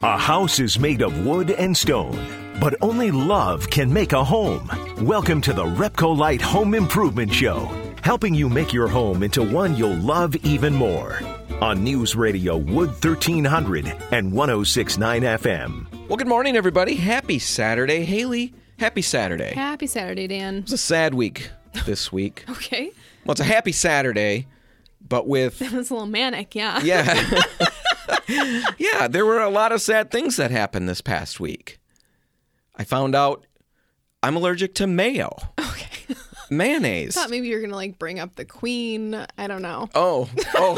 A house is made of wood and stone, but only love can make a home. Welcome to the Repcolite Home Improvement Show, helping you make your home into one you'll love even more. On News Radio Wood 1300 and 1069 FM. Well, good morning, everybody. Happy Saturday. Haley, happy Saturday. Happy Saturday, Dan. It's a sad week this week. Okay. Well, it's a happy Saturday, but with, It was a little manic, yeah. yeah. yeah, there were a lot of sad things that happened this past week. I found out I'm allergic to mayo, Okay. mayonnaise. I Thought maybe you were gonna like bring up the queen. I don't know. Oh, oh.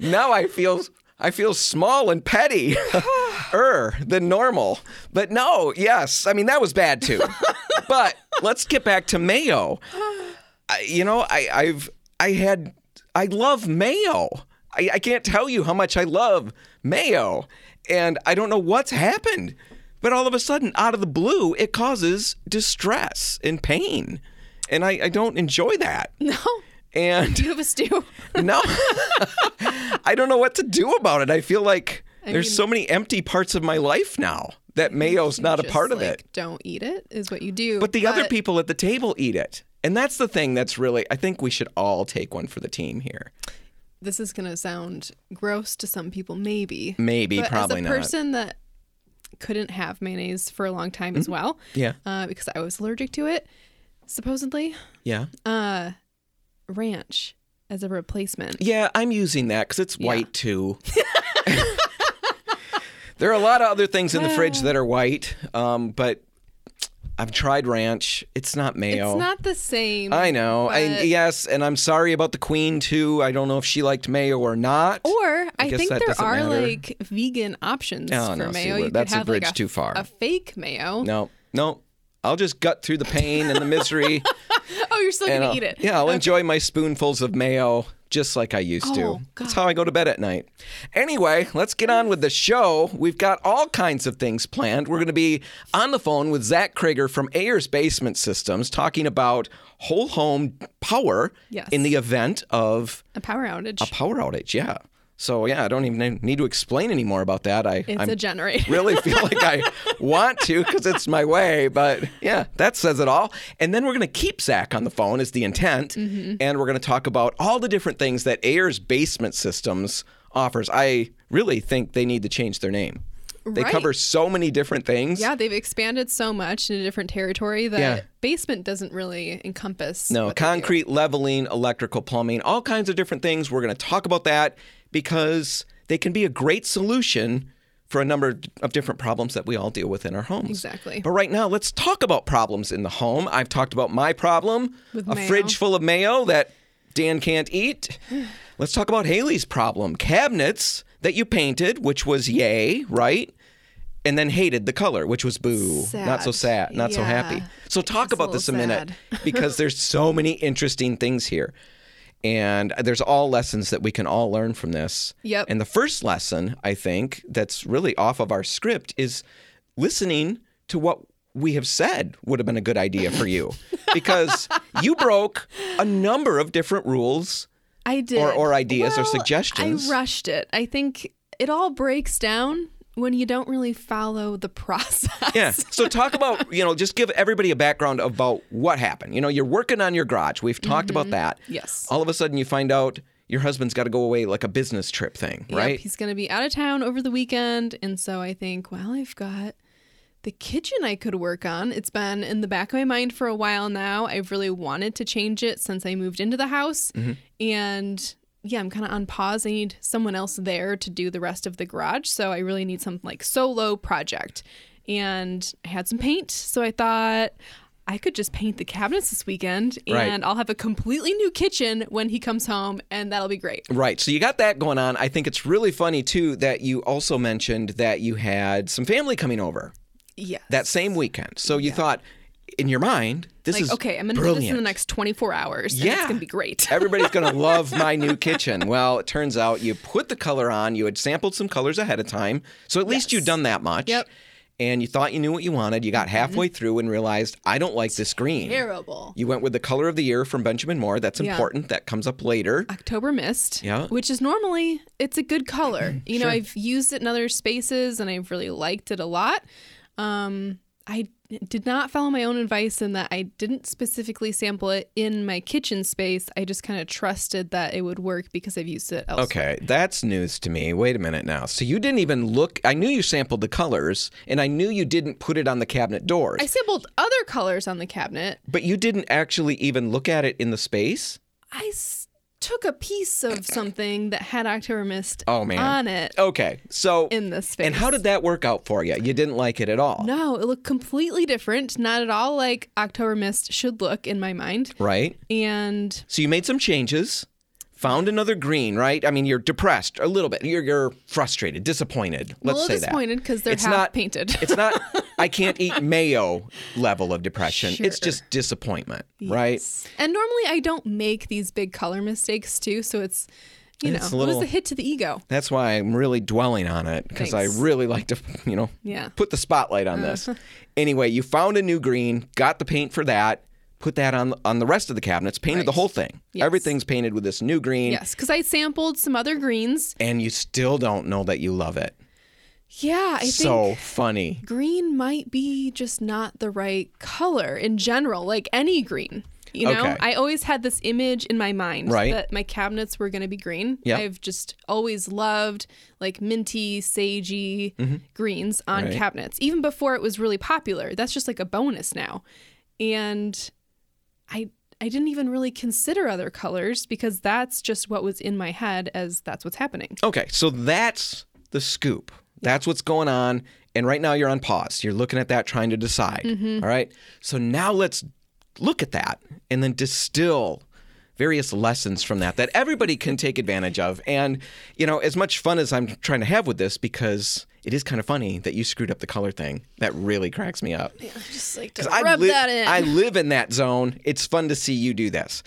now I feel I feel small and petty, er than normal. But no, yes, I mean that was bad too. but let's get back to mayo. I, you know, I, I've I had I love mayo. I, I can't tell you how much I love mayo, and I don't know what's happened. But all of a sudden, out of the blue, it causes distress and pain, and I, I don't enjoy that. No. And You have a stew. no, I don't know what to do about it. I feel like there's mean- so many empty parts of my life now that mayo's not a part of it. Don't eat it is what you do. But the other people at the table eat it. And that's the thing that's really, I think we should all take one for the team here. This is gonna sound gross to some people, maybe. Maybe, but probably as a not. person that couldn't have mayonnaise for a long time as well, Mm-hmm. Yeah. uh, because I was allergic to it, supposedly, Yeah. uh, ranch as a replacement. Yeah, I'm using that because it's white too. there are a lot of other things in the fridge that are white, um, but I've tried ranch. It's not mayo. It's not the same. I know. I, yes, and I'm sorry about the queen too. I don't know if she liked mayo or not. Or I, guess think there are matter. like vegan options Oh, for no, mayo. well, you that's a could have like bridge a, too far. a fake mayo. No, no. I'll just gut through the pain and the misery. Oh, you're still gonna I'll, eat it. Yeah, I'll enjoy my spoonfuls of mayo just like I used to. Oh, That's how I go to bed at night. Anyway, let's get on with the show. We've got all kinds of things planned. We're going to be on the phone with Zach Krieger from Ayers Basement Systems talking about whole home power Yes. in the event of A power outage. a power outage. Yeah. So yeah, I don't even need to explain any more about that. I it's I'm a generator. really feel like I want to because it's my way. But yeah, that says it all. And then we're going to keep Zach on the phone is the intent, Mm-hmm. and we're going to talk about all the different things that Ayers Basement Systems offers. I really think they need to change their name. They Right. cover so many different things. yeah, they've expanded so much into different territory that Yeah. basement doesn't really encompass. No, what they do. concrete, leveling, electrical, plumbing, all kinds of different things. We're going to talk about that because they can be a great solution for a number of different problems that we all deal with in our homes. Exactly. But right now, let's talk about problems in the home. I've talked about my problem With a mayo. fridge full of mayo that Dan can't eat. let's talk about Haley's problem cabinets that you painted, which was yay, right? And then hated the color, which was boo. Not so sad, Sad. not so happy. So talk about this a little minute because there's so many interesting things here. And there's all lessons that we can all learn from this. Yep. And the first lesson, I think, that's really off of our script is listening to what we have said would have been a good idea for you. because you broke a number of different rules. I did. or- or ideas or suggestions. I rushed it. I think it all breaks down when you don't really follow the process. Yeah. So talk about, you know, just give everybody a background about what happened. You know, you're working on your garage. We've talked about that. Mm-hmm. Yes. All of a sudden you find out your husband's got to go away like a business trip thing, Yep, right? he's going to be out of town over the weekend. And so I think, well, I've got the kitchen I could work on. It's been in the back of my mind for a while now. I've really wanted to change it since I moved into the house. Mm-hmm. And yeah, I'm kind of on pause. I need someone else there to do the rest of the garage. So I really need some like solo project. And I had some paint. So I thought, I could just paint the cabinets this weekend and Right. I'll have a completely new kitchen when he comes home and that'll be great. Right. So you got that going on. I think it's really funny too that you also mentioned that you had some family coming over Yes. that same weekend. So you thought in your mind, this like, is okay, I'm gonna do this in the next 24 hours. and Yeah. it's gonna be great. Everybody's going to love my new kitchen. Well, it turns out you put the color on. You had sampled some colors ahead of time. So at least Yes. you'd done that much. Yep. and you thought you knew what you wanted. You got halfway through and realized, I don't like this green. Terrible. You went with the color of the year from Benjamin Moore. That's Yeah. important. That comes up later. October Mist, Yeah. which is normally it's a good color. You know, I've used it in other spaces and I've really liked it a lot. Um, I did not follow my own advice in that I didn't specifically sample it in my kitchen space. I just kind of trusted that it would work because I've used it elsewhere. Okay, that's news to me. Wait a minute now. So you didn't even look. I knew you sampled the colors, and I knew you didn't put it on the cabinet doors, I sampled other colors on the cabinet. but you didn't actually even look at it in the space. I s- took a piece of something that had October Mist Oh, man. on it Okay, so in the space. and how did that work out for you? You didn't like it at all, No, it looked completely different. Not at all like October Mist should look in my mind. right? And So you made some changes, found another green, right? I mean, you're depressed a little bit. You're you're frustrated, disappointed. Let's little say disappointed because they're It's half not- painted. It's not. I can't eat mayo level of depression. It's just disappointment, right? And normally I don't make these big color mistakes too, so it's you It's know, a it was a hit to the ego. That's why I'm really dwelling on it because I really like to, you know, Yeah. Uh-huh. put the spotlight on this. Anyway, you found a new green, got the paint for that, put that on on the rest of the cabinets, painted the whole thing. Yes. Everything's painted with this new green, Yes, because I sampled some other greens. and you still don't know that you love it. Yeah, I so funny. green might be just not the right color in general, like any green. You know, Okay. I always had this image in my mind Right. that my cabinets were going to be green. Yeah. I've just always loved like minty, sagey greens on Mm-hmm. Right. cabinets, even before it was really popular. That's just like a bonus now. And I I didn't even really consider other colors because that's just what was in my head as that's what's happening. Okay, so that's the scoop. That's what's going on. And right now you're on pause. You're looking at that, trying to decide. Mm-hmm. All right. So now let's look at that and then distill various lessons from that that everybody can take advantage of. And, you know, as much fun as I'm trying to have with this, because it is kind of funny that you screwed up the color thing. That really cracks me up. Yeah, Just like to I rub li- that in. I live in that zone. It's fun to see you do this.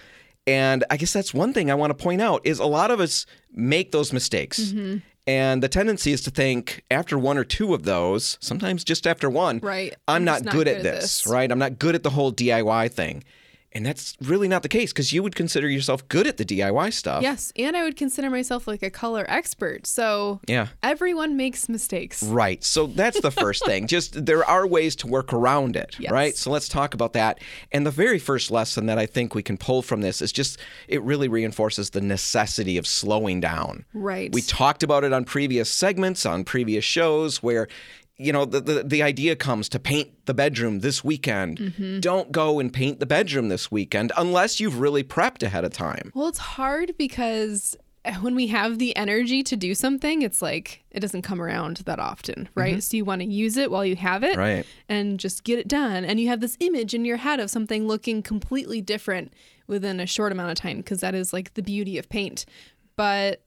And I guess that's one thing I want to point out is a lot of us make those mistakes. Mm-hmm. And the tendency is to think after one or two of those, sometimes just after one, Right. I'm, I'm not, not good, good at at this, this. right? I'm not good at the whole DIY thing. And that's really not the case because you would consider yourself good at the DIY stuff. Yes, and I would consider myself like a color expert. So Yeah. everyone makes mistakes. Right. So that's the first thing. Just there are ways to work around it, Yes. right? So let's talk about that. And the very first lesson that I think we can pull from this is just it really reinforces the necessity of slowing down. Right. We talked about it on previous segments, on previous shows where you know the, the the idea comes to paint the bedroom this weekend. Mm-hmm. Don't go and paint the bedroom this weekend unless you've really prepped ahead of time. Well, it's hard because when we have the energy to do something, it's like it doesn't come around that often, right? So you want to use it while you have it Mm-hmm. Right. and just get it done. And you have this image in your head of something looking completely different within a short amount of time because that is like the beauty of paint. But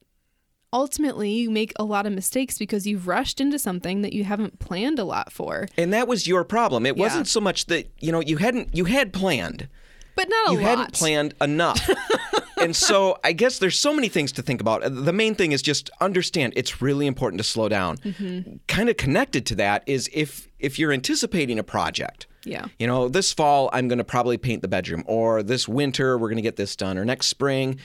ultimately, you make a lot of mistakes because you've rushed into something that you haven't planned a lot for. And that was your problem. It Yeah. wasn't so much that, you know, you hadn't you had planned. But not a you lot. hadn't planned enough. and so I guess there's so many things to think about. The main thing is just understand it's really important to slow down. Mm-hmm. Kind of connected to that is if if you're anticipating a project. Yeah. You know, this fall I'm going to probably paint the bedroom or this winter we're going to get this done or next spring.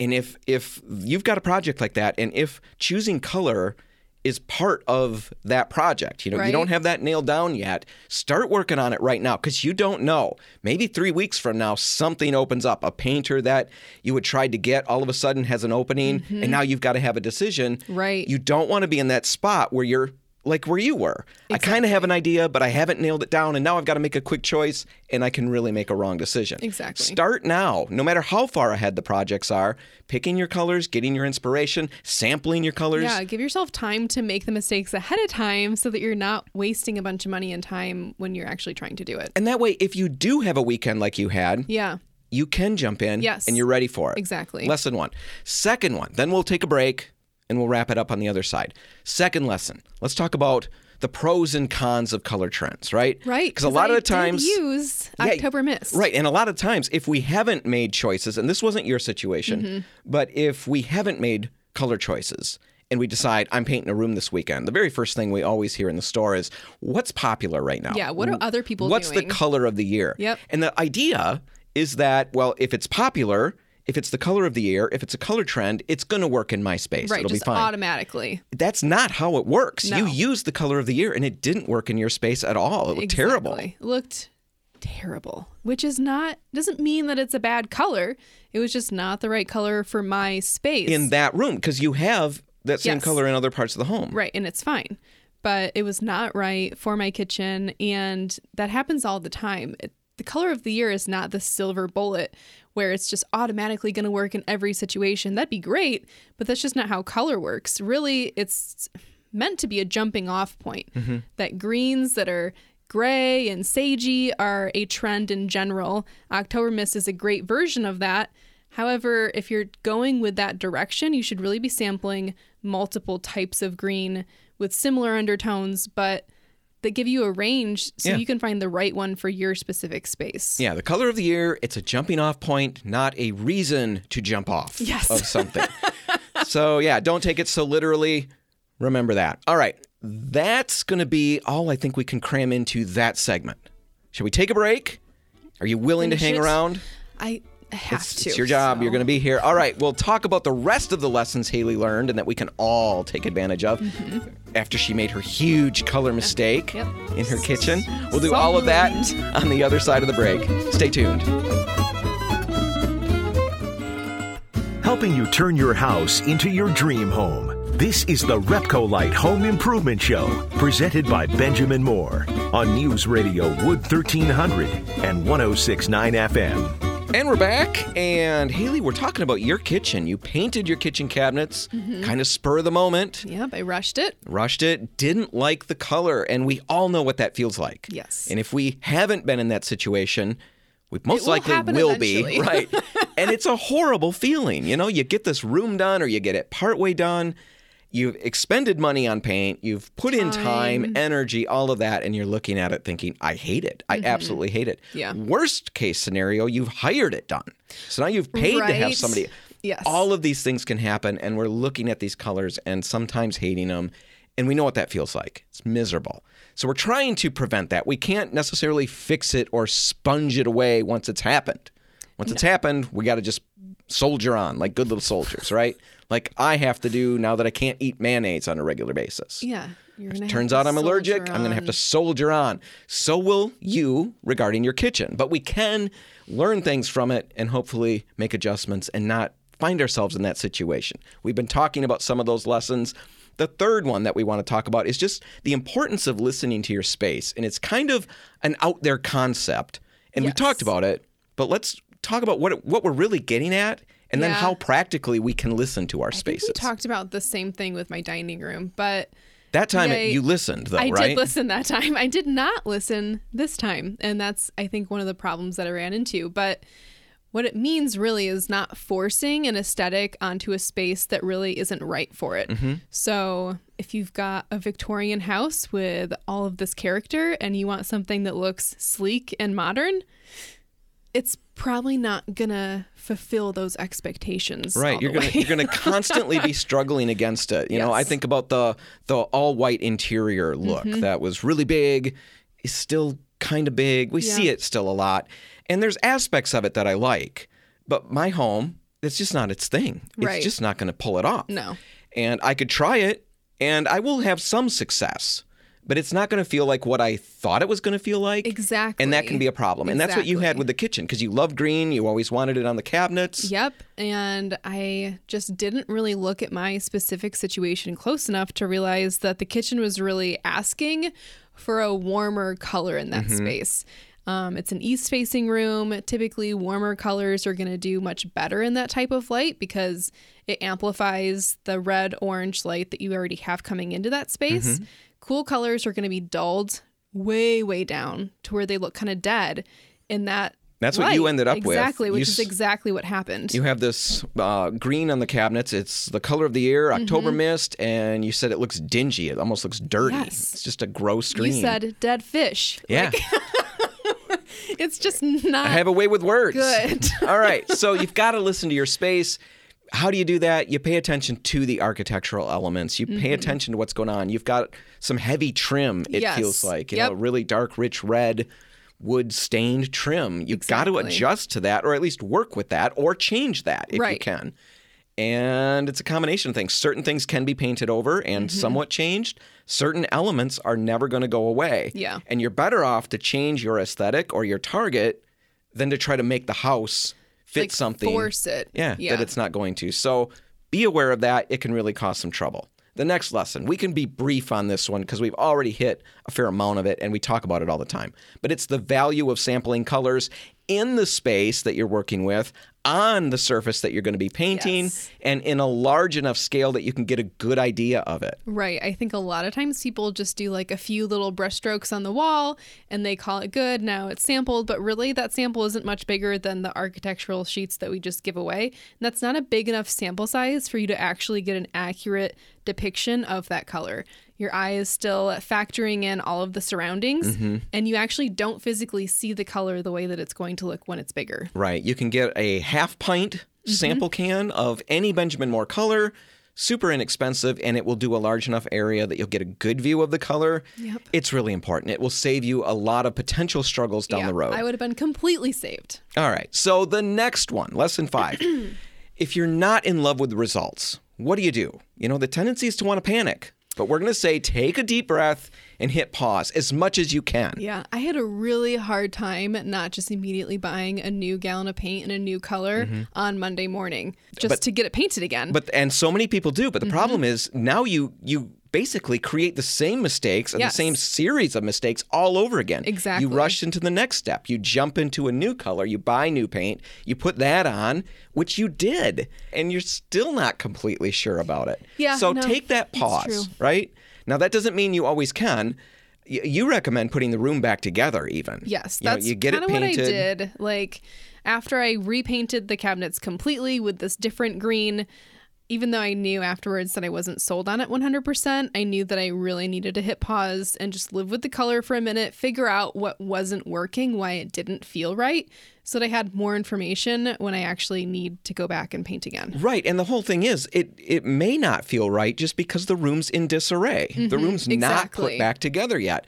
And if if you've got a project like that and if choosing color is part of that project. You know, you don't have that nailed down yet. Start working on it right now because you don't know. Maybe three weeks from now, something opens up. A painter that you had tried to get all of a sudden has an opening, and now you've got to have a decision. Mm-hmm. Right. You don't want to be in that spot where you're like where you were. I kind of have an idea, but I haven't nailed it down, and now I've got to make a quick choice, and I can really make a wrong decision. Exactly. Start now, no matter how far ahead the projects are, picking your colors, getting your inspiration, sampling your colors. Yeah, give yourself time to make the mistakes ahead of time so that you're not wasting a bunch of money and time when you're actually trying to do it. And that way, if you do have a weekend like you had, Yeah, you can jump in Yes. and you're ready for it. Exactly. Lesson one. Second one, then we'll take a break and we'll wrap it up on the other side. Second lesson, let's talk about the pros and cons of color trends, right? right. Because a lot I of the times. use Yeah, October Mist. Right. And a lot of times, if we haven't made choices, and this wasn't your situation, Mm-hmm. but if we haven't made color choices and we decide I'm painting a room this weekend, the very first thing we always hear in the store is what's popular right now? Yeah, what are other people What's doing? the color of the year? Yep. And the idea is that, well, if it's popular, if it's the color of the year, if it's a color trend, it's going to work in my space. right, It'll just be fine. automatically. That's not how it works. You No. used the color of the year and it didn't work in your space at all. It looked terrible. Exactly. It looked terrible, which is not doesn't mean that it's a bad color. It was just not the right color for my space. in that room because you have that same Yes. color in other parts of the home. right, and it's fine. But it was not right for my kitchen and that happens all the time. It, the color of the year is not the silver bullet where it's just automatically going to work in every situation. That'd be great, but that's just not how color works. Really, it's meant to be a jumping off point. Mm-hmm. That greens that are gray and sagey are a trend in general. October Mist is a great version of that. However, if you're going with that direction, you should really be sampling multiple types of green with similar undertones, but that give you a range so Yeah. you can find the right one for your specific space. Yeah, the color of the year, it's a jumping off point, not a reason to jump off Yes. of something. so, yeah, don't take it so literally. Remember that. All right, that's going to be all I think we can cram into that segment. Shall we take a break? Are you willing to hang it? around? I have It's, to. it's your job. so- You're going to be here. All right. We'll talk about the rest of the lessons Haley learned and that we can all take advantage of mm-hmm. after she made her huge color mistake Yep. in her kitchen. We'll do all of that on the other side of the break. Stay tuned. helping you turn your house into your dream home. This is the Repcolite Home Improvement Show, presented by Benjamin Moore on News Radio Wood 1300 and 1069 FM. And we're back. And Haley, we're talking about your kitchen. You painted your kitchen cabinets, mm-hmm. kind of spur of the moment, Yep, I rushed it. rushed it, didn't like the color. And we all know what that feels like. Yes. And if we haven't been in that situation, we most will likely will eventually. be. Right. and it's a horrible feeling. You know, you get this room done or you get it partway done. You've expended money on paint, you've put in time, Time. energy, all of that, and you're looking at it thinking, I hate it. I absolutely hate it. Mm-hmm. Yeah. Worst case scenario, you've hired it done. So now you've paid to have somebody. Yes. All of these things can happen, and we're looking at these colors and sometimes hating them. And we know what that feels like. It's miserable. So we're trying to prevent that. We can't necessarily fix it or sponge it away once it's happened. Once it's happened, we got to just soldier on like good little soldiers, right? Like I have to do now that I can't eat mayonnaise on a regular basis. Yeah. Turns out I'm allergic. soldier I'm going to have to soldier on. So will you regarding your kitchen. But we can learn things from it and hopefully make adjustments and not find ourselves in that situation. We've been talking about some of those lessons. The third one that we want to talk about is just the importance of listening to your space. And it's kind of an out there concept. And we talked about it, but let's talk about what what we're really getting at and then Yeah. how practically we can listen to our I spaces. we talked about the same thing with my dining room, but that time Yeah, you listened though, I right? I did listen that time. I did not listen this time. And that's, I think, one of the problems that I ran into. But what it means really is not forcing an aesthetic onto a space that really isn't right for it. Mm-hmm. So if you've got a Victorian house with all of this character and you want something that looks sleek and modern, it's probably not gonna fulfill those expectations. Right, you're gonna you're gonna constantly be struggling against it. You know, I think about the the all white interior look Mm-hmm. that was really big, is still kind of big. We see it still a lot, and there's aspects of it that I like, but my home, it's just not its thing. It's just not gonna pull it off. No. and I could try it, and I will have some success. But it's not going to feel like what I thought it was going to feel like. Exactly. And that can be a problem. And that's what you had with the kitchen because you love green. You always wanted it on the cabinets. Yep. And I just didn't really look at my specific situation close enough to realize that the kitchen was really asking for a warmer color in that space. Um, it's an east facing room. Typically, warmer colors are going to do much better in that type of light because it amplifies the red orange light that you already have coming into that space. Cool colors are going to be dulled way, way down to where they look kind of dead in that. That's what you ended up with. Exactly, You which is exactly what happened. You have this uh, green on the cabinets. It's the color of the year, October mist, and you said it looks dingy. It almost looks dirty. Mm-hmm. Yes. It's just a gross green. You said dead fish. yeah. It's just not I have a way with words. good. All right. So you've got to listen to your space. How do you do that? You pay attention to the architectural elements. You Mm-hmm. pay attention to what's going on. You've got some heavy trim, it Yes. feels like. You Yep. know, really dark, rich red, wood stained trim. You've got to adjust to that or at least work with that or change that if you Right. can. And it's a combination of things. Certain things can be painted over and Mm-hmm. somewhat changed. Certain elements are never going to go away. Yeah. And you're better off to change your aesthetic or your target than to try to make the house fit Like, something. force it. Yeah, Yeah. that it's not going to. So be aware of that. It can really cause some trouble. The next lesson, we can be brief on this one because we've already hit a fair amount of it and we talk about it all the time. But it's the value of sampling colors in the space that you're working with, on the surface that you're going to be painting, Yes. and in a large enough scale that you can get a good idea of it. Right. I think a lot of times people just do like a few little brushstrokes on the wall and they call it good. Now it's sampled, but really that sample isn't much bigger than the architectural sheets that we just give away. And that's not a big enough sample size for you to actually get an accurate depiction of that color. Your eye is still factoring in all of the surroundings mm-hmm. and you actually don't physically see the color the way that it's going to look when it's bigger. Right. You can get a half pint mm-hmm. sample can of any Benjamin Moore color, super inexpensive, and it will do a large enough area that you'll get a good view of the color. Yep. It's really important. It will save you a lot of potential struggles down Yeah, the road. I would have been completely saved. All right. So the next one, lesson five. if you're not in love with the results, what do you do? You know, the tendency is to want to panic. But we're going to say take a deep breath and hit pause as much as you can. Yeah, I had a really hard time not just immediately buying a new gallon of paint and a new color on Monday morning just to get it painted again. Mm-hmm. But and so many people do. But the Mm-hmm. problem is now you you basically create the same mistakes and Yes. the same series of mistakes all over again. Exactly. You rush into the next step. You jump into a new color. You buy new paint. You put that on, which you did, and you're still not completely sure about it. Yeah, So no, take that pause. Right now, that doesn't mean you always can. You recommend putting the room back together, even. yes, You know, that's you get it kind of what I did. Like after I repainted the cabinets completely with this different green, even though I knew afterwards that I wasn't sold on it 100%, I knew that I really needed to hit pause and just live with the color for a minute, figure out what wasn't working, why it didn't feel right, so that I had more information when I actually need to go back and paint again. Right, and the whole thing is, it it may not feel right just because the room's in disarray. the mm-hmm, room's not put back together yet.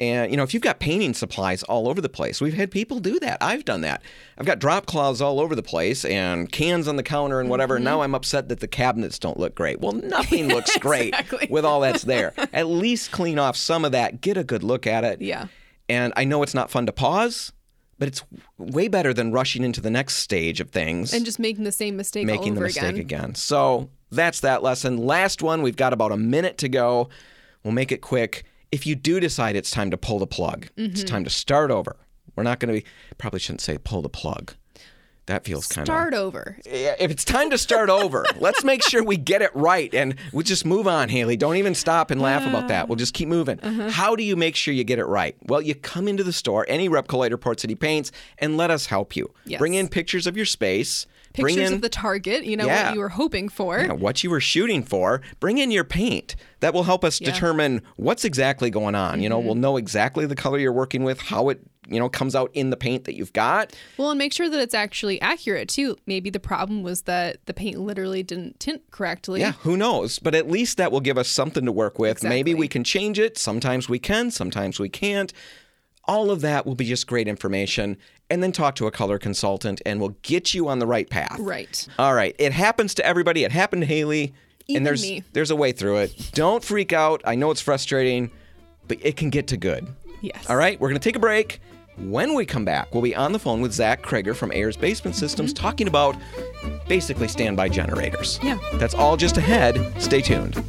And you know, if you've got painting supplies all over the place, we've had people do that. I've done that. I've got drop cloths all over the place and cans on the counter and whatever. Mm-hmm. Now I'm upset that the cabinets don't look great. Well, nothing looks great Exactly. with all that's there. At least clean off some of that, get a good look at it. Yeah. And I know it's not fun to pause, but it's way better than rushing into the next stage of things And just making the same mistake making the mistake again. again. So that's that lesson. Last one, we've got about a minute to go. We'll make it quick. If you do decide it's time to pull the plug, it's Mm-hmm. time to start over. We're not going to be, probably shouldn't say pull the plug. That feels kind of. Start over. If it's time to start over, let's make sure we get it right and we'll just move on, Haley. Don't even stop and laugh about that. We'll just keep moving. Uh-huh. How do you make sure you get it right? Well, you come into the store, any Repcolite or Port City Paints, and let us help you. Yes. Bring in pictures of your space. Pictures in of the target, you know, Yeah. what you were hoping for. yeah, what you were shooting for. Bring in your paint. That will help us Yeah. determine what's exactly going on. You know, mm-hmm. we'll know exactly the color you're working with, how it, you know, comes out in the paint that you've got. Well, and make sure that it's actually accurate too. Maybe the problem was that the paint literally didn't tint correctly. Yeah, who knows? But at least that will give us something to work with. Maybe we can change it. Sometimes we can, sometimes we can't. All of that will be just great information. And then talk to a color consultant and we'll get you on the right path. Right. All right. It happens to everybody. It happened to Haley. Even and there's me. there's a way through it. Don't freak out. I know it's frustrating, but it can get to good. Yes. All right, we're going to take a break. When we come back, we'll be on the phone with Zach Krager from Ayers Basement Systems mm-hmm. talking about basically standby generators. Yeah. That's all just ahead. Stay tuned.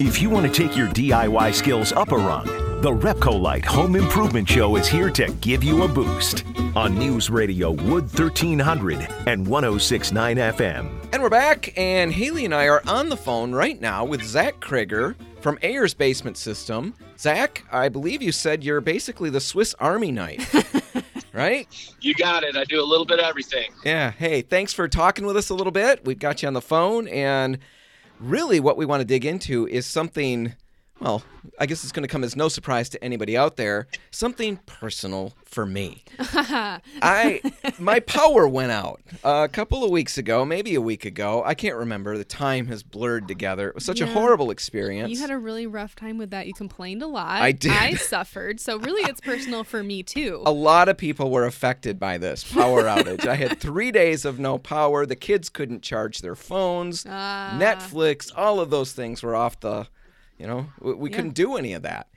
If you want to take your DIY skills up a rung, the Repcolite Home Improvement Show is here to give you a boost on News Radio Wood 1300 and 1069 FM. And we're back, and Haley and I are on the phone right now with Zach Krager from Ayers Basement System. Zach, I believe you said you're basically the Swiss Army knife, right? You got it. I do a little bit of everything. Yeah. Hey, thanks for talking with us a little bit. We've got you on the phone, and really what we want to dig into is something, well, I guess it's going to come as no surprise to anybody out there, something personal for me. I my power went out a couple of weeks ago, maybe a week ago. I can't remember. The time has blurred together. It was such a horrible experience. You had a really rough time with that. You complained a lot. I did. I suffered. So really it's personal for me too. a lot of people were affected by this power outage. I had three days of no power. The kids couldn't charge their phones. Ah. Netflix, all of those things were off the, you know, we, we Yeah. couldn't do any of that.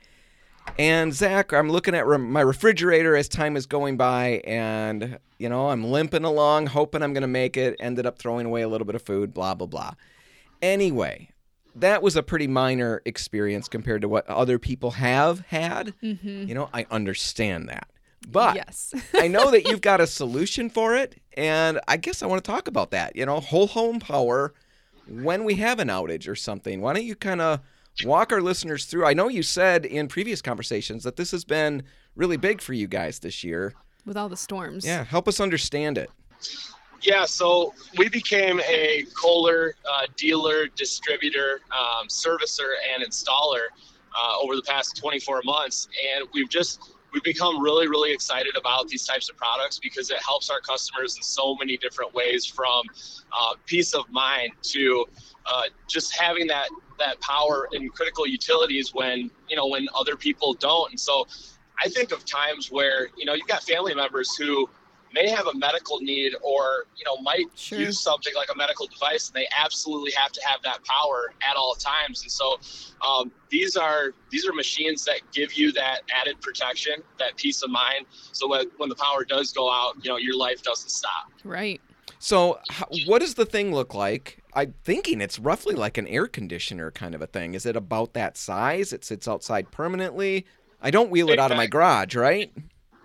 And Zach, I'm looking at re- my refrigerator as time is going by, and you know, I'm limping along, hoping I'm going to make it. Ended up throwing away a little bit of food, blah blah blah. Anyway, that was a pretty minor experience compared to what other people have had. Mm-hmm. You know, I understand that, but yes. I know that you've got a solution for it, and I guess I want to talk about that. You know, whole home power when we have an outage or something. Why don't you kind of walk our listeners through? I know you said in previous conversations that this has been really big for you guys this year. with all the storms. Yeah, help us understand it. Yeah, so we became a Kohler uh, dealer, distributor, um, servicer, and installer uh, over the past 24 months, and we've just we've become really, really excited about these types of products because it helps our customers in so many different ways, from uh, peace of mind to uh, just having that that power in critical utilities when you know when other people don't. And so, I think of times where you know you've got family members who may have a medical need or you know might Sure. use something like a medical device and they absolutely have to have that power at all times and so um, these are these are machines that give you that added protection that peace of mind so when, when the power does go out you know your life doesn't stop Right. So, what does the thing look like? I'm thinking it's roughly like an air conditioner kind of a thing. Is it about that size? It sits outside permanently. I don't wheel it out of my garage, right?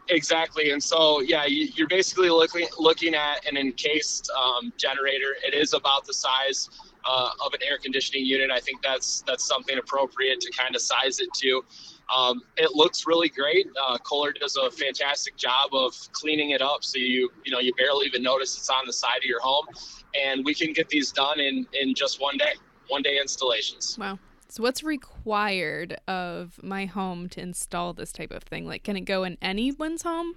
Exactly, and so yeah, you, you're basically looking looking at an encased um, generator. It is about the size uh, of an air conditioning unit. I think that's that's something appropriate to kind of size it to. Um, it looks really great. Uh, Kohler does a fantastic job of cleaning it up, so you you know you barely even notice it's on the side of your home. And we can get these done in in just one day, one day installations. Wow. So what's required of my home to install this type of thing? Like can it go in anyone's home?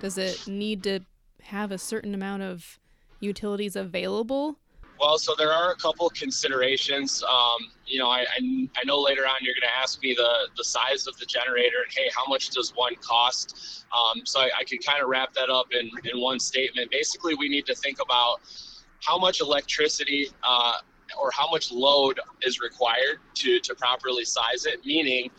Does it need to have a certain amount of utilities available? Well, so there are a couple considerations. Um, you know, I, I, I know later on you're going to ask me the, the size of the generator and hey, how much does one cost? Um, so I, I can kind of wrap that up in, in one statement. Basically, we need to think about how much electricity uh, or how much load is required to, to properly size it, meaning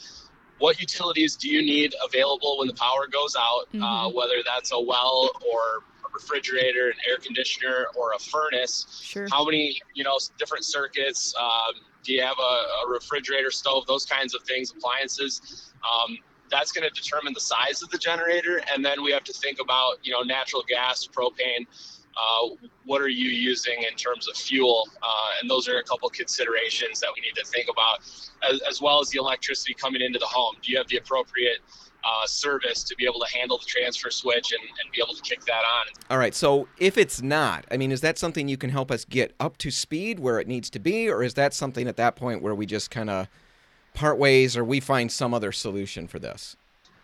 what utilities do you need available when the power goes out, uh, Mhm. whether that's a well or a refrigerator, an air conditioner, or a furnace Sure. how many you know different circuits um, do you have a, a refrigerator stove those kinds of things appliances um, that's going to determine the size of the generator and then we have to think about you know natural gas propane uh, what are you using in terms of fuel uh, and those are a couple considerations that we need to think about as, as well as the electricity coming into the home do you have the appropriate uh, service to be able to handle the transfer switch and, and be able to kick that on All right. So, if it's not, I mean, is that something you can help us get up to speed where it needs to be, or is that something at that point where we just kind of part ways, or we find some other solution for this?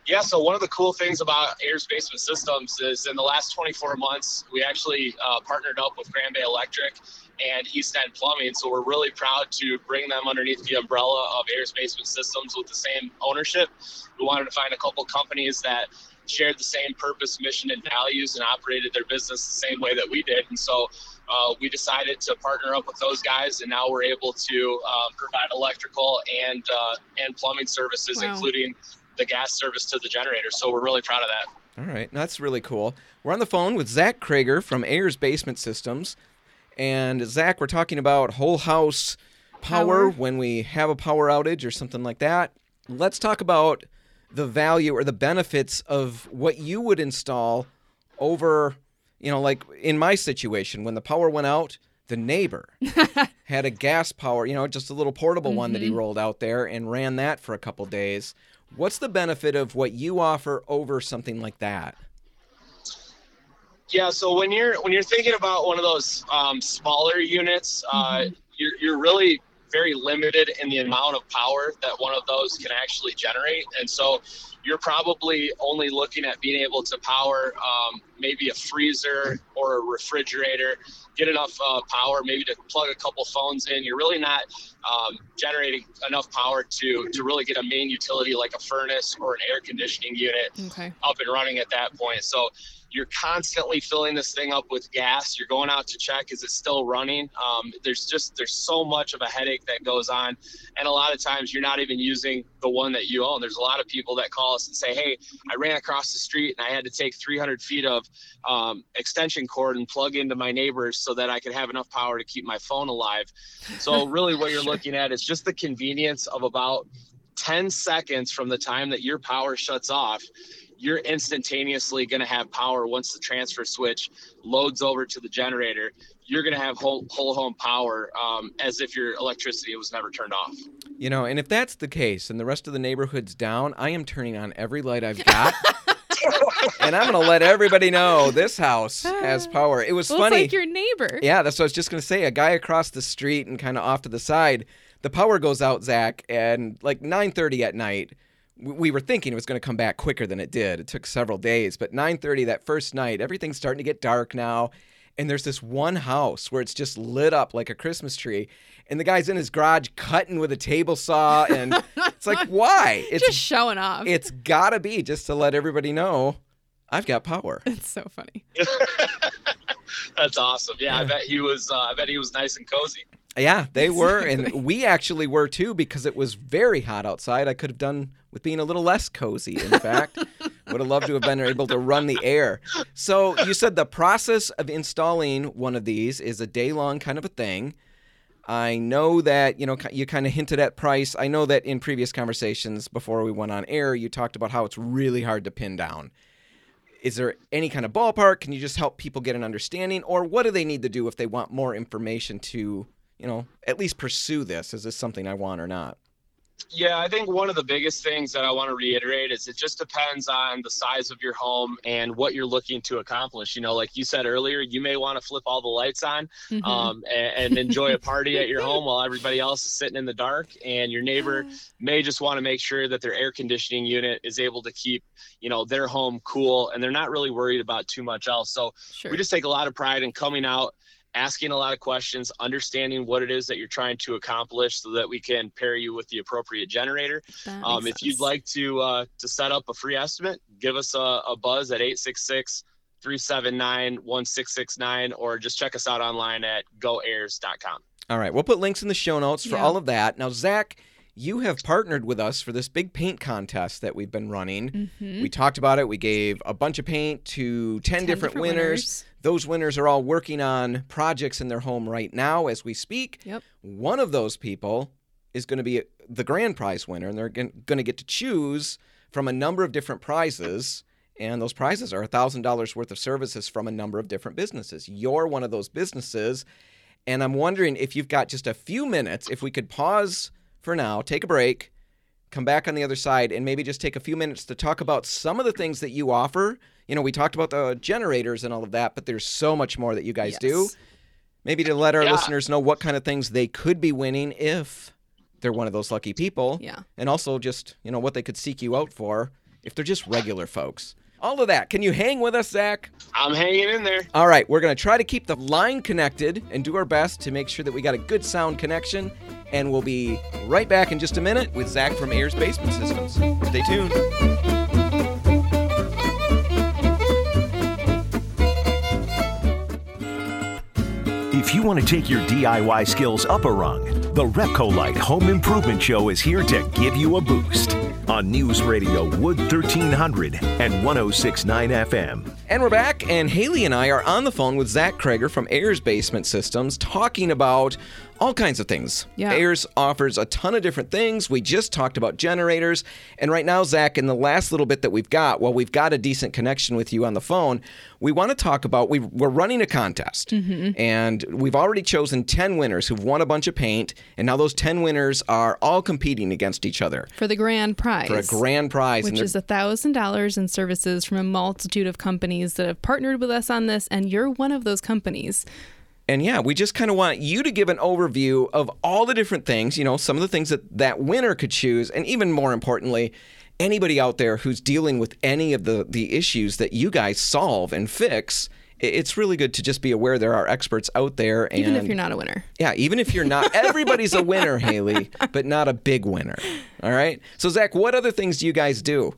Yeah, so one of the cool things about Ayers Basement Systems is in the last 24 months, we actually uh, partnered up with Grand Bay Electric and East End Plumbing. So we're really proud to bring them underneath the umbrella of Ayers Basement Systems with the same ownership. We wanted to find a couple companies that shared the same purpose, mission, and values and operated their business the same way that we did. And so uh, we decided to partner up with those guys, and now we're able to um, provide electrical and uh, and plumbing services, Wow. including the gas service to the generator. So we're really proud of that. All right, that's really cool. We're on the phone with Zach Krager from Ayers Basement Systems. And Zach, we're talking about whole house power, Power. when we have a power outage or something like that. Let's talk about the value or the benefits of what you would install over, you know, like in my situation, when the power went out, the neighbor had a gas power, you know, just a little portable one that he mm-hmm. rolled out there and ran that for a couple days. What's the benefit of what you offer over something like that? Yeah, so when you're when you're thinking about one of those um, smaller units, uh, you're you're really very limited in the amount of power that one of those can actually generate. And so you're probably only looking at being able to power um, maybe a freezer or a refrigerator, get enough uh, power maybe to plug a couple phones in. You're really not um, generating enough power to to really get a main utility like a furnace or an air conditioning unit Okay. up and running at that point. So you're constantly filling this thing up with gas. You're going out to check is it still running? Um, there's just there's so much of a headache that goes on, and a lot of times you're not even using the one that you own. There's a lot of people that call us and say, "Hey, I ran across the street and I had to take 300 feet of um, extension cord and plug into my neighbors so that I could have enough power to keep my phone alive." So really, what you're looking at is just the convenience of about 10 seconds from the time that your power shuts off you're instantaneously going to have power once the transfer switch loads over to the generator. You're going to have whole, whole home power um, as if your electricity was never turned off. You know, and if that's the case and the rest of the neighborhood's down, I am turning on every light I've got. and I'm going to let everybody know this house has power. It was Well, funny. it's like your neighbor. Yeah, that's what I was just gonna say. A guy across the street and kind of off to the side, the power goes out, Zach, and like 9:30 at night. W- We were thinking it was going to come back quicker than it did. It took several days, but 9:30 that first night, everything's starting to get dark now, and there's this one house where it's just lit up like a Christmas tree, and the guy's in his garage cutting with a table saw, and it's like, why? It's Just showing off. it's gotta be just to let everybody know I've got power. it's so funny. That's awesome. Yeah, I bet he was. Uh, I bet he was nice and cozy. Yeah, they were, and we actually were too because it was very hot outside. I could have done with being a little less cozy. In fact, would have loved to have been able to run the air. So you said the process of installing one of these is a day long kind of a thing. I know that you know you kind of hinted at price. I know that in previous conversations before we went on air, you talked about how it's really hard to pin down. Is there any kind of ballpark? Can you just help people get an understanding, or what do they need to do if they want more information to, you know, at least pursue this? Is this something I want or not? Yeah, I think one of the biggest things that I want to reiterate is it just depends on the size of your home and what you're looking to accomplish. You know, like you said earlier, you may want to flip all the lights on Mhm. um, and, and enjoy a party at your home while everybody else is sitting in the dark. And your neighbor may just want to make sure that their air conditioning unit is able to keep, you know, their home cool and they're not really worried about too much else. So sure. we just take a lot of pride in coming out asking a lot of questions understanding what it is that you're trying to accomplish so that we can pair you with the appropriate generator um, makes if you'd like to uh, to set up a free estimate give us a, a buzz at 866 379 1669 or just check us out online at goayers.com All right, we'll put links in the show notes for Yeah. all of that. Now, Zach, you have partnered with us for this big paint contest that we've been running. Mhm. We talked about it. We gave a bunch of paint to 10, 10 different, winners. Those winners are all working on projects in their home right now as we speak. Yep. One of those people is going to be the grand prize winner, and they're going to get to choose from a number of different prizes. And those prizes are $1,000 worth of services from a number of different businesses. You're one of those businesses. And I'm wondering if you've got just a few minutes, if we could pause for now, take a break, come back on the other side, and maybe just take a few minutes to talk about some of the things that you offer. You know, we talked about the generators and all of that, but there's so much more that you guys do. Maybe to let our Yeah. listeners know what kind of things they could be winning if they're one of those lucky people. Yeah. And also just, you know, what they could seek you out for if they're just regular folks. All of that. Can you hang with us, Zach? i'm hanging in there All right, we're going to try to keep the line connected and do our best to make sure that we got a good sound connection. And we'll be right back in just a minute with Zach from Ayers Basement Systems. Stay tuned. If you want to take your DIY skills up a rung, the Repcolite Home Improvement Show is here to give you a boost on News Radio Wood 1300 and 1069 FM. And we're back, and Haley and I are on the phone with Zach Krager from Ayers Basement Systems talking about all kinds of things. Yeah. Ayers offers a ton of different things. We just talked about generators. And right now, Zach, in the last little bit that we've got, while we've got a decent connection with you on the phone, we want to talk about we, we're running a contest. Mm-hmm. And we've already chosen 10 winners who've won a bunch of paint. And now those 10 winners are all competing against each other for the grand prize. for a grand prize. which is $1,000 in services from a multitude of companies that have partnered with us on this, and you're one of those companies. And yeah, we just kind of want you to give an overview of all the different things, you know, some of the things that that winner could choose, and even more importantly, anybody out there who's dealing with any of the the issues that you guys solve and fix. It's really good to just be aware there are experts out there, and Even if you're not a winner. yeah, even if you're not, everybody's a winner, Haley, but not a big winner. All right. So Zach, what other things do you guys do?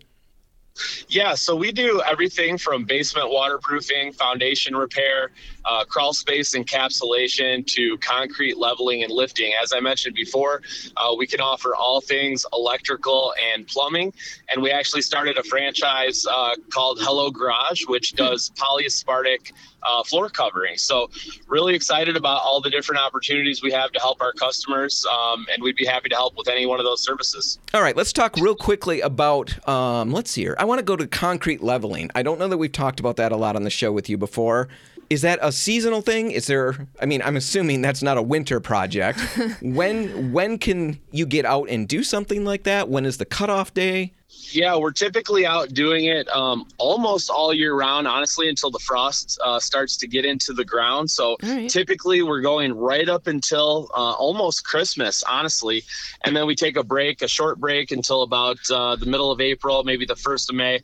Yeah, so we do everything from basement waterproofing, foundation repair, uh, crawl space encapsulation to concrete leveling and lifting. As I mentioned before, uh, we can offer all things electrical and plumbing. And we actually started a franchise uh, called Hello Garage, which does polyaspartic uh, floor covering. So, really excited about all the different opportunities we have to help our customers. Um, and we'd be happy to help with any one of those services. All right, let's talk real quickly about. Um, let's see here. I want to go to concrete leveling. I don't know that we've talked about that a lot on the show with you before. Is that a seasonal thing? Is there? I mean, I'm assuming that's not a winter project. when when can you get out and do something like that? When is the cutoff day? Yeah, we're typically out doing it um, almost all year round, honestly, until the frost uh, starts to get into the ground. So All right. typically we're going right up until uh, almost Christmas, honestly. And then we take a break, a short break until about uh, the middle of April, maybe the first of May.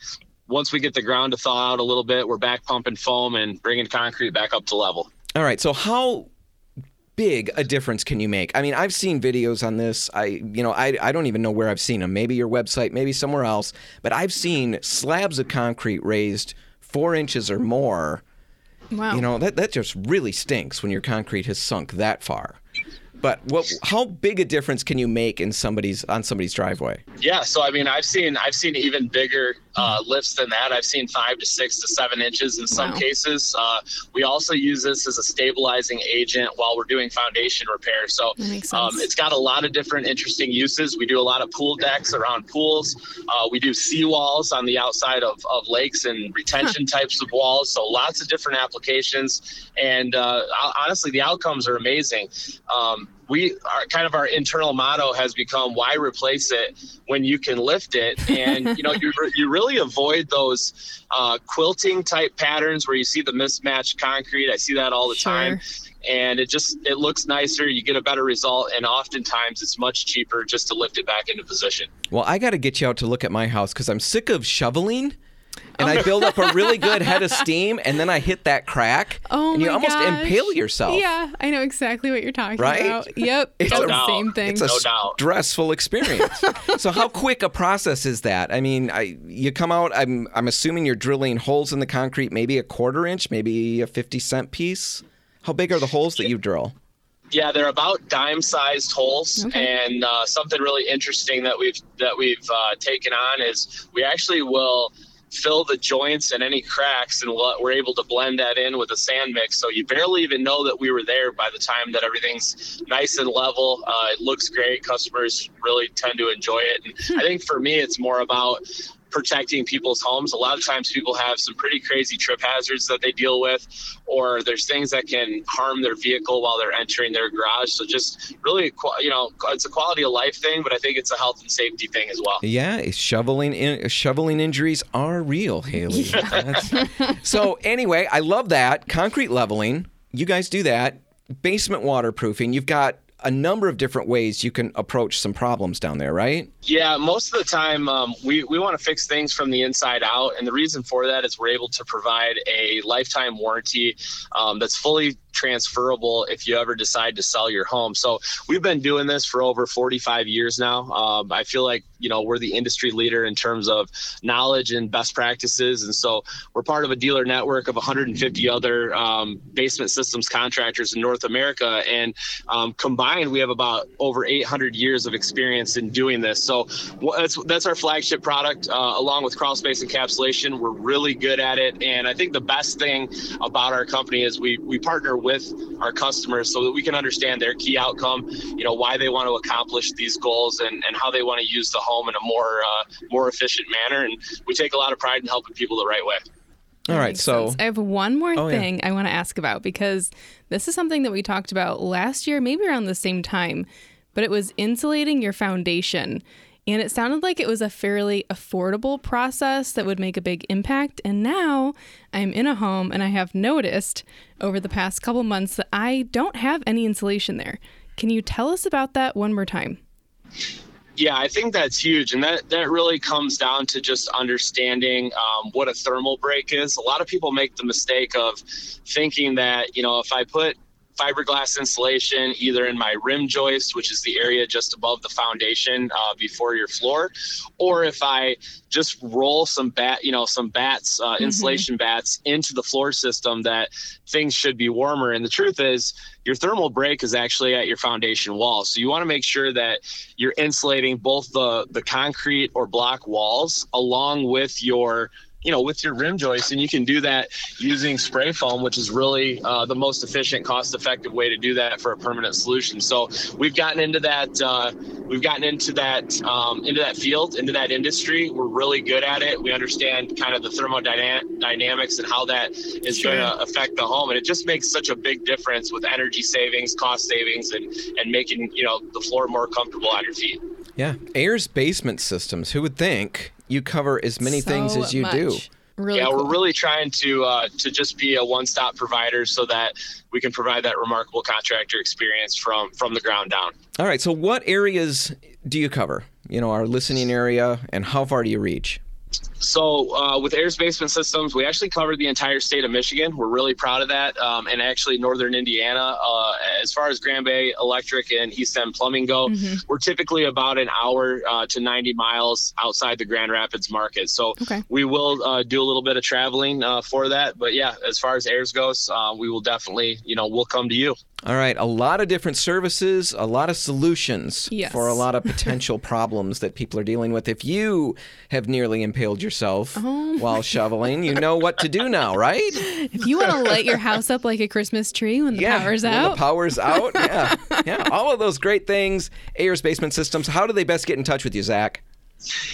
Once we get the ground to thaw out a little bit, we're back pumping foam and bringing concrete back up to level. All right. So how big a difference can you make? I mean, I've seen videos on this. I, you know, I, I don't even know where I've seen them. Maybe your website, maybe somewhere else. But I've seen slabs of concrete raised four inches or more. Wow. You know, that that just really stinks when your concrete has sunk that far. But what? How big a difference can you make in somebody's on somebody's driveway? Yeah, so I mean, I've seen I've seen even bigger uh, lifts than that. I've seen five to six to seven inches in some Wow. cases. Uh, we also use this as a stabilizing agent while we're doing foundation repair. So um, it's got a lot of different interesting uses. We do a lot of pool decks around pools. Uh, we do seawalls on the outside of, of lakes and retention types of walls. So lots of different applications. And uh, honestly, the outcomes are amazing. Um, we are kind of our internal motto has become why replace it when you can lift it? And you know you, you really avoid those uh, quilting type patterns where you see the mismatched concrete. I see that all the Sure. time. And it just it looks nicer. You get a better result. And oftentimes it's much cheaper just to lift it back into position. Well, I got to get you out to look at my house because I'm sick of shoveling. And I build up a really good head of steam, and then I hit that crack, Oh and you almost gosh. impale yourself. Yeah, I know exactly what you're talking Right? about. Yep. It's It's a- the No same doubt. thing. It's a No doubt. stressful experience. so how quick a process is that? I mean, I, you come out. I'm I'm assuming you're drilling holes in the concrete, maybe a quarter inch, maybe a fifty cent piece. How big are the holes that you drill? Yeah, they're about dime-sized holes, Okay. and uh, something really interesting that we've that we've uh, taken on is we actually will fill the joints and any cracks, and we're able to blend that in with a sand mix. So you barely even know that we were there by the time that everything's nice and level. Uh, it looks great. Customers really tend to enjoy it. And I think for me, it's more about protecting people's homes. A lot of times people have some pretty crazy trip hazards that they deal with, or there's things that can harm their vehicle while they're entering their garage. So just really, you know, it's a quality of life thing, but I think it's a health and safety thing as well. Yeah, shoveling in, shoveling injuries are real, Haley. That's- so anyway, I love that concrete leveling. You guys do that. Basement waterproofing. You've got a number of different ways you can approach some problems down there, right? Yeah, most of the time um, we, we want to fix things from the inside out. And the reason for that is we're able to provide a lifetime warranty um, that's fully transferable if you ever decide to sell your home. So we've been doing this for over 45 years now. Um, I feel like, you know, we're the industry leader in terms of knowledge and best practices. And so we're part of a dealer network of 150 other um, basement systems contractors in North America. And um, we have about over 800 years of experience in doing this. So that's, that's our flagship product, uh, along with crawl space encapsulation. We're really good at it. And I think the best thing about our company is we, we partner with our customers so that we can understand their key outcome, you know, why they want to accomplish these goals and, and how they want to use the home in a more, uh, more efficient manner. And we take a lot of pride in helping people the right way. All right, so sense. I have one more Oh, yeah. thing I want to ask about because this is something that we talked about last year, maybe around the same time, but it was insulating your foundation. And it sounded like it was a fairly affordable process that would make a big impact. And now I'm in a home and I have noticed over the past couple months that I don't have any insulation there. Can you tell us about that one more time? Yeah, I think that's huge, and that that really comes down to just understanding um, what a thermal break is. A lot of people make the mistake of thinking that you know if I put fiberglass insulation either in my rim joist, which is the area just above the foundation uh, before your floor, or if I just roll some batt, you know, some batts, uh, mm-hmm. insulation batts into the floor system, that things should be warmer. And the truth is, your thermal break is actually at your foundation wall. So you want to make sure that you're insulating both the the concrete or block walls along with your you know with your rim joist and you can do that using spray foam which is really uh, the most efficient cost effective way to do that for a permanent solution. So we've gotten into that uh, we've gotten into that um, into that field into that industry. We're really good at it. We understand kind of the thermodynamics and how that is sure. going to affect the home and it just makes such a big difference with energy savings cost savings and and making you know the floor more comfortable on your feet. Yeah. Ayers basement systems who would think you cover as many so things as you much. do. Really yeah, cool. we're really trying to uh, to just be a one-stop provider so that we can provide that remarkable contractor experience from from the ground down. All right. So, what areas do you cover? You know, our listening area, and how far do you reach? So uh, with Ayers Basement Systems, we actually covered the entire state of Michigan. We're really proud of that, um, and actually northern Indiana. Uh, as far as Grand Bay Electric and East End Plumbing go, mm-hmm. we're typically about an hour uh, to 90 miles outside the Grand Rapids market. So okay. we will uh, do a little bit of traveling uh, for that. But yeah, as far as Ayers goes, uh, we will definitely, you know, we'll come to you. All right, a lot of different services, a lot of solutions yes. for a lot of potential problems that people are dealing with. If you have nearly impaled yourself oh while shoveling, you know what to do now, right? If you want to light your house up like a Christmas tree when the yeah, power's when out. the power's out. Yeah, yeah, all of those great things. Ayers Basement Systems. How do they best get in touch with you, Zach?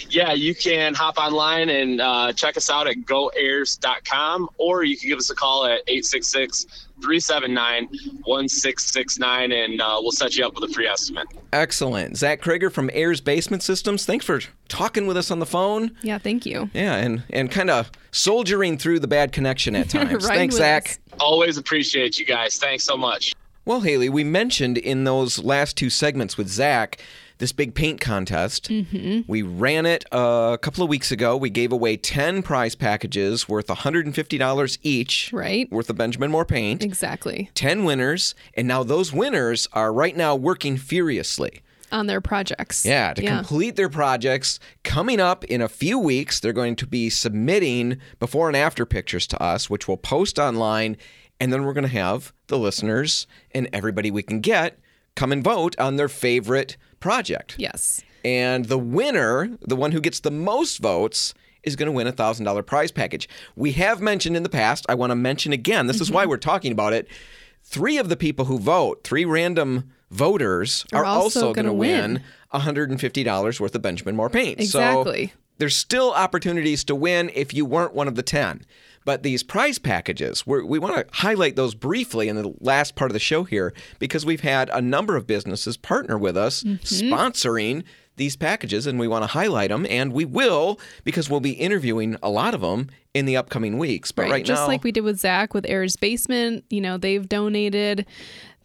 Yeah, you can hop online and uh, check us out at goayers.com, or you can give us a call at 866 379 1669, and uh, we'll set you up with a free estimate. Excellent. Zach Krager from Ayers Basement Systems, thanks for talking with us on the phone. Yeah, thank you. Yeah, and, and kind of soldiering through the bad connection at times. Right thanks, Zach. us. Always appreciate you guys. Thanks so much. Well, Haley, we mentioned in those last two segments with Zach this big paint contest. Mm-hmm. We ran it a couple of weeks ago. We gave away 10 prize packages worth $150 each. Right. Worth of Benjamin Moore paint. Exactly. 10 winners. And now those winners are right now working furiously. On their projects. Yeah, to complete their projects. Coming up in a few weeks, they're going to be submitting before and after pictures to us, which we'll post online. And then we're going to have the listeners and everybody we can get come and vote on their favorite project. Yes. And the winner, the one who gets the most votes, is going to win a $1,000 prize package. We have mentioned in the past, I want to mention again, this is why mm-hmm. we're talking about it. Three of the people who vote, three random voters, Are are, also also, going to win win. $150 worth of Benjamin Moore paint. Exactly. So there's still opportunities to win if you weren't one of the 10. But these prize packages, we're, we want to highlight those briefly in the last part of the show here because we've had a number of businesses partner with us mm-hmm. sponsoring these packages and we want to highlight them and we will because we'll be interviewing a lot of them in the upcoming weeks. But right, now, Just now, like we did with Zach with Ayers Basement, you know, they've donated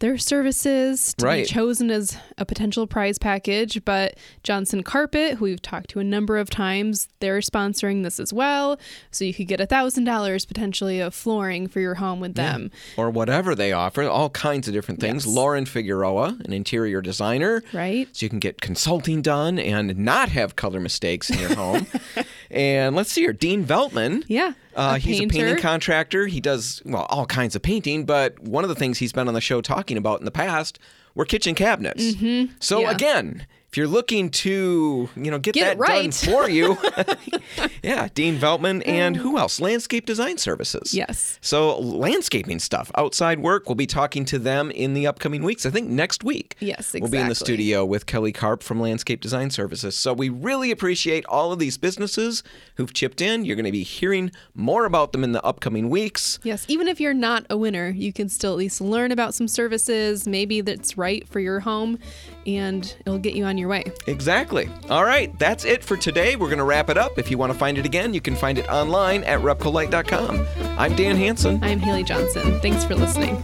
their services to be chosen as a potential prize package. But Johnson Carpet, who we've talked to a number of times, they're sponsoring this as well. So you could get a thousand dollars potentially of flooring for your home with them. or whatever they offer, all kinds of different things. Yes. Lauren Figueroa, an interior designer. Right? So you can get consulting done and not have color mistakes in your home. and let's see here, Dean Veltman. Yeah. Uh, a he's a painting contractor. He does well all kinds of painting, but one of the things he's been on the show talking about in the past were kitchen cabinets. Mm-hmm. So Yeah. again, if you're looking to you know get, Get that right. done for you, yeah, Dean Veltman and who else? Landscape Design Services. Yes. So landscaping stuff, outside work. We'll be talking to them in the upcoming weeks. I think next week. Yes, exactly. We'll be in the studio with Kelly Carp from Landscape Design Services. So we really appreciate all of these businesses who've chipped in. You're going to be hearing more about them in the upcoming weeks. Yes, even if you're not a winner, you can still at least learn about some services, maybe that's right for your home, and it'll get you on your your way. Exactly. All right, that's it for today. We're going to wrap it up. If you want to find it again, you can find it online at repcolite.com. I'm Dan Hanson. I'm Haley Johnson. Thanks for listening.